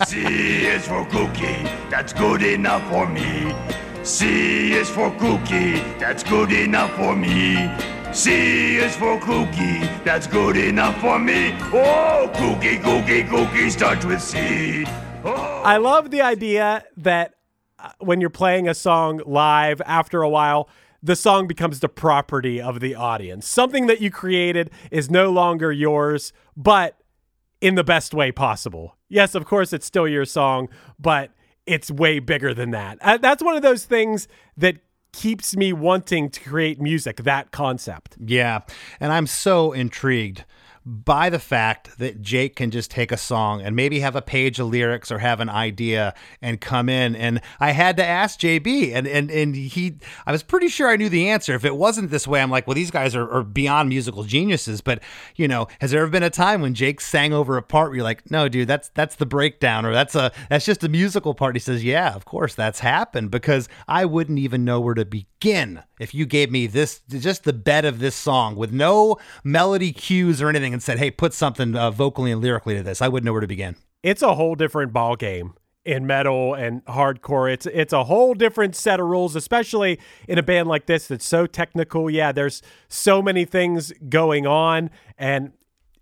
C is for cookie, that's good enough for me. C is for cookie, that's good enough for me. C is for cookie, that's good enough for me. Oh, cookie, cookie, cookie starts with C. Oh. I love the idea that uh, when you're playing a song live, after a while, the song becomes the property of the audience. Something that you created is no longer yours, but in the best way possible. Yes, of course, it's still your song, but it's way bigger than that. Uh, that's one of those things that keeps me wanting to create music, that concept. Yeah, and I'm so intrigued by the fact that Jake can just take a song and maybe have a page of lyrics or have an idea and come in. And I had to ask JB, and and and he, I was pretty sure I knew the answer. If it wasn't this way, I'm like, well, these guys are, are beyond musical geniuses. But you know, has there ever been a time when Jake sang over a part where you're like, no, dude, that's that's the breakdown, or that's a that's just a musical part? He says, yeah, of course, that's happened because I wouldn't even know where to begin if you gave me this just the bed of this song with no melody cues or anything and said hey put something uh, vocally and lyrically to this i wouldn't know where to begin It's a whole different ball game in metal and hardcore. It's it's a whole different set of rules, especially in a band like this that's so technical. Yeah, there's so many things going on and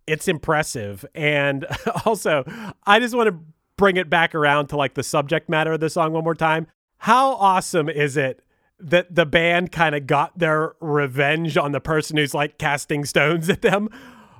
it's impressive. And also, I just want to bring it back around to like the subject matter of the song one more time. How awesome is it that the band kind of got their revenge on the person who's like casting stones at them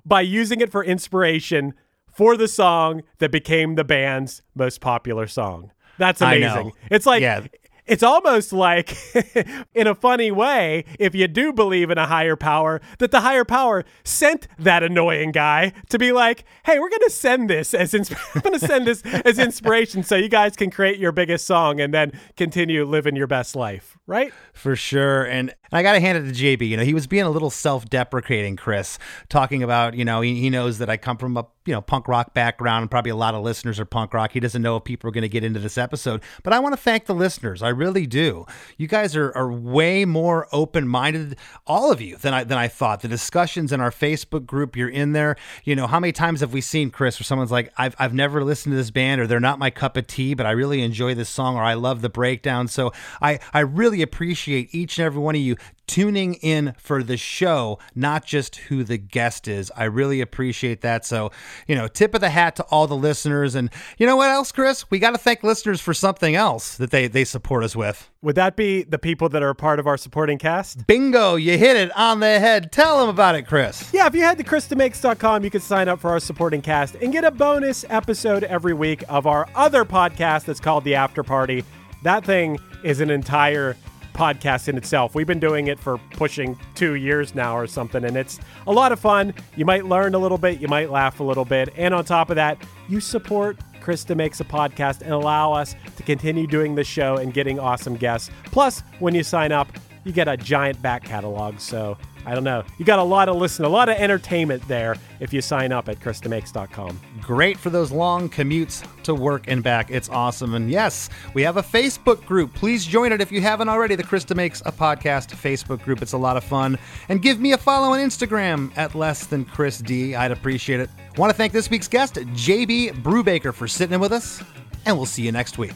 by using it for inspiration for the song that became the band's most popular song. That's amazing. It's like Yeah. It's almost like, in a funny way, if you do believe in a higher power, that the higher power sent that annoying guy to be like, "Hey, we're gonna send this as I'm gonna send this as inspiration, so you guys can create your biggest song and then continue living your best life." Right? For sure. And I got to hand it to JB. You know, he was being a little self deprecating, Chris, talking about, you know, he, he knows that I come from a, you know, punk rock background and probably a lot of listeners are punk rock. He doesn't know if people are to get into this episode. But I want to thank the listeners. I really do. You guys are, are way more open minded, all of you, than I, than I thought. The discussions in our Facebook group, you're in there. You know, how many times have we seen, Chris, where someone's like, I've, I've never listened to this band or they're not my cup of tea, but I really enjoy this song or I love the breakdown. So I, I really appreciate each and every one of you tuning in for the show, not just who the guest is. I really appreciate that. So, you know, tip of the hat to all the listeners. And you know what else, Chris? We got to thank listeners for something else that they, they support us with. Would that be the people that are part of our supporting cast? Bingo, you hit it on the head. Tell them about it, Chris. Yeah, if you head to ChrisDeMakes.com, you can sign up for our supporting cast and get a bonus episode every week of our other podcast that's called The After Party. That thing is an entire podcast in itself. We've been doing it for pushing two years now or something, and it's a lot of fun. You might learn a little bit, you might laugh a little bit, and on top of that, you support Chris DeMakes a Podcast and allow us to continue doing the show and getting awesome guests. Plus, when you sign up, you get a giant back catalog. So I don't know. You got a lot of listen, a lot of entertainment there if you sign up at ChrisDeMakes.com. Great for those long commutes to work and back. It's awesome. And yes, we have a Facebook group. Please join it if you haven't already. The Chris DeMakes a Podcast Facebook group. It's a lot of fun. And give me a follow on Instagram at less than Chris D. I'd appreciate it. Want to thank this week's guest, JB Brubaker, for sitting in with us. And we'll see you next week.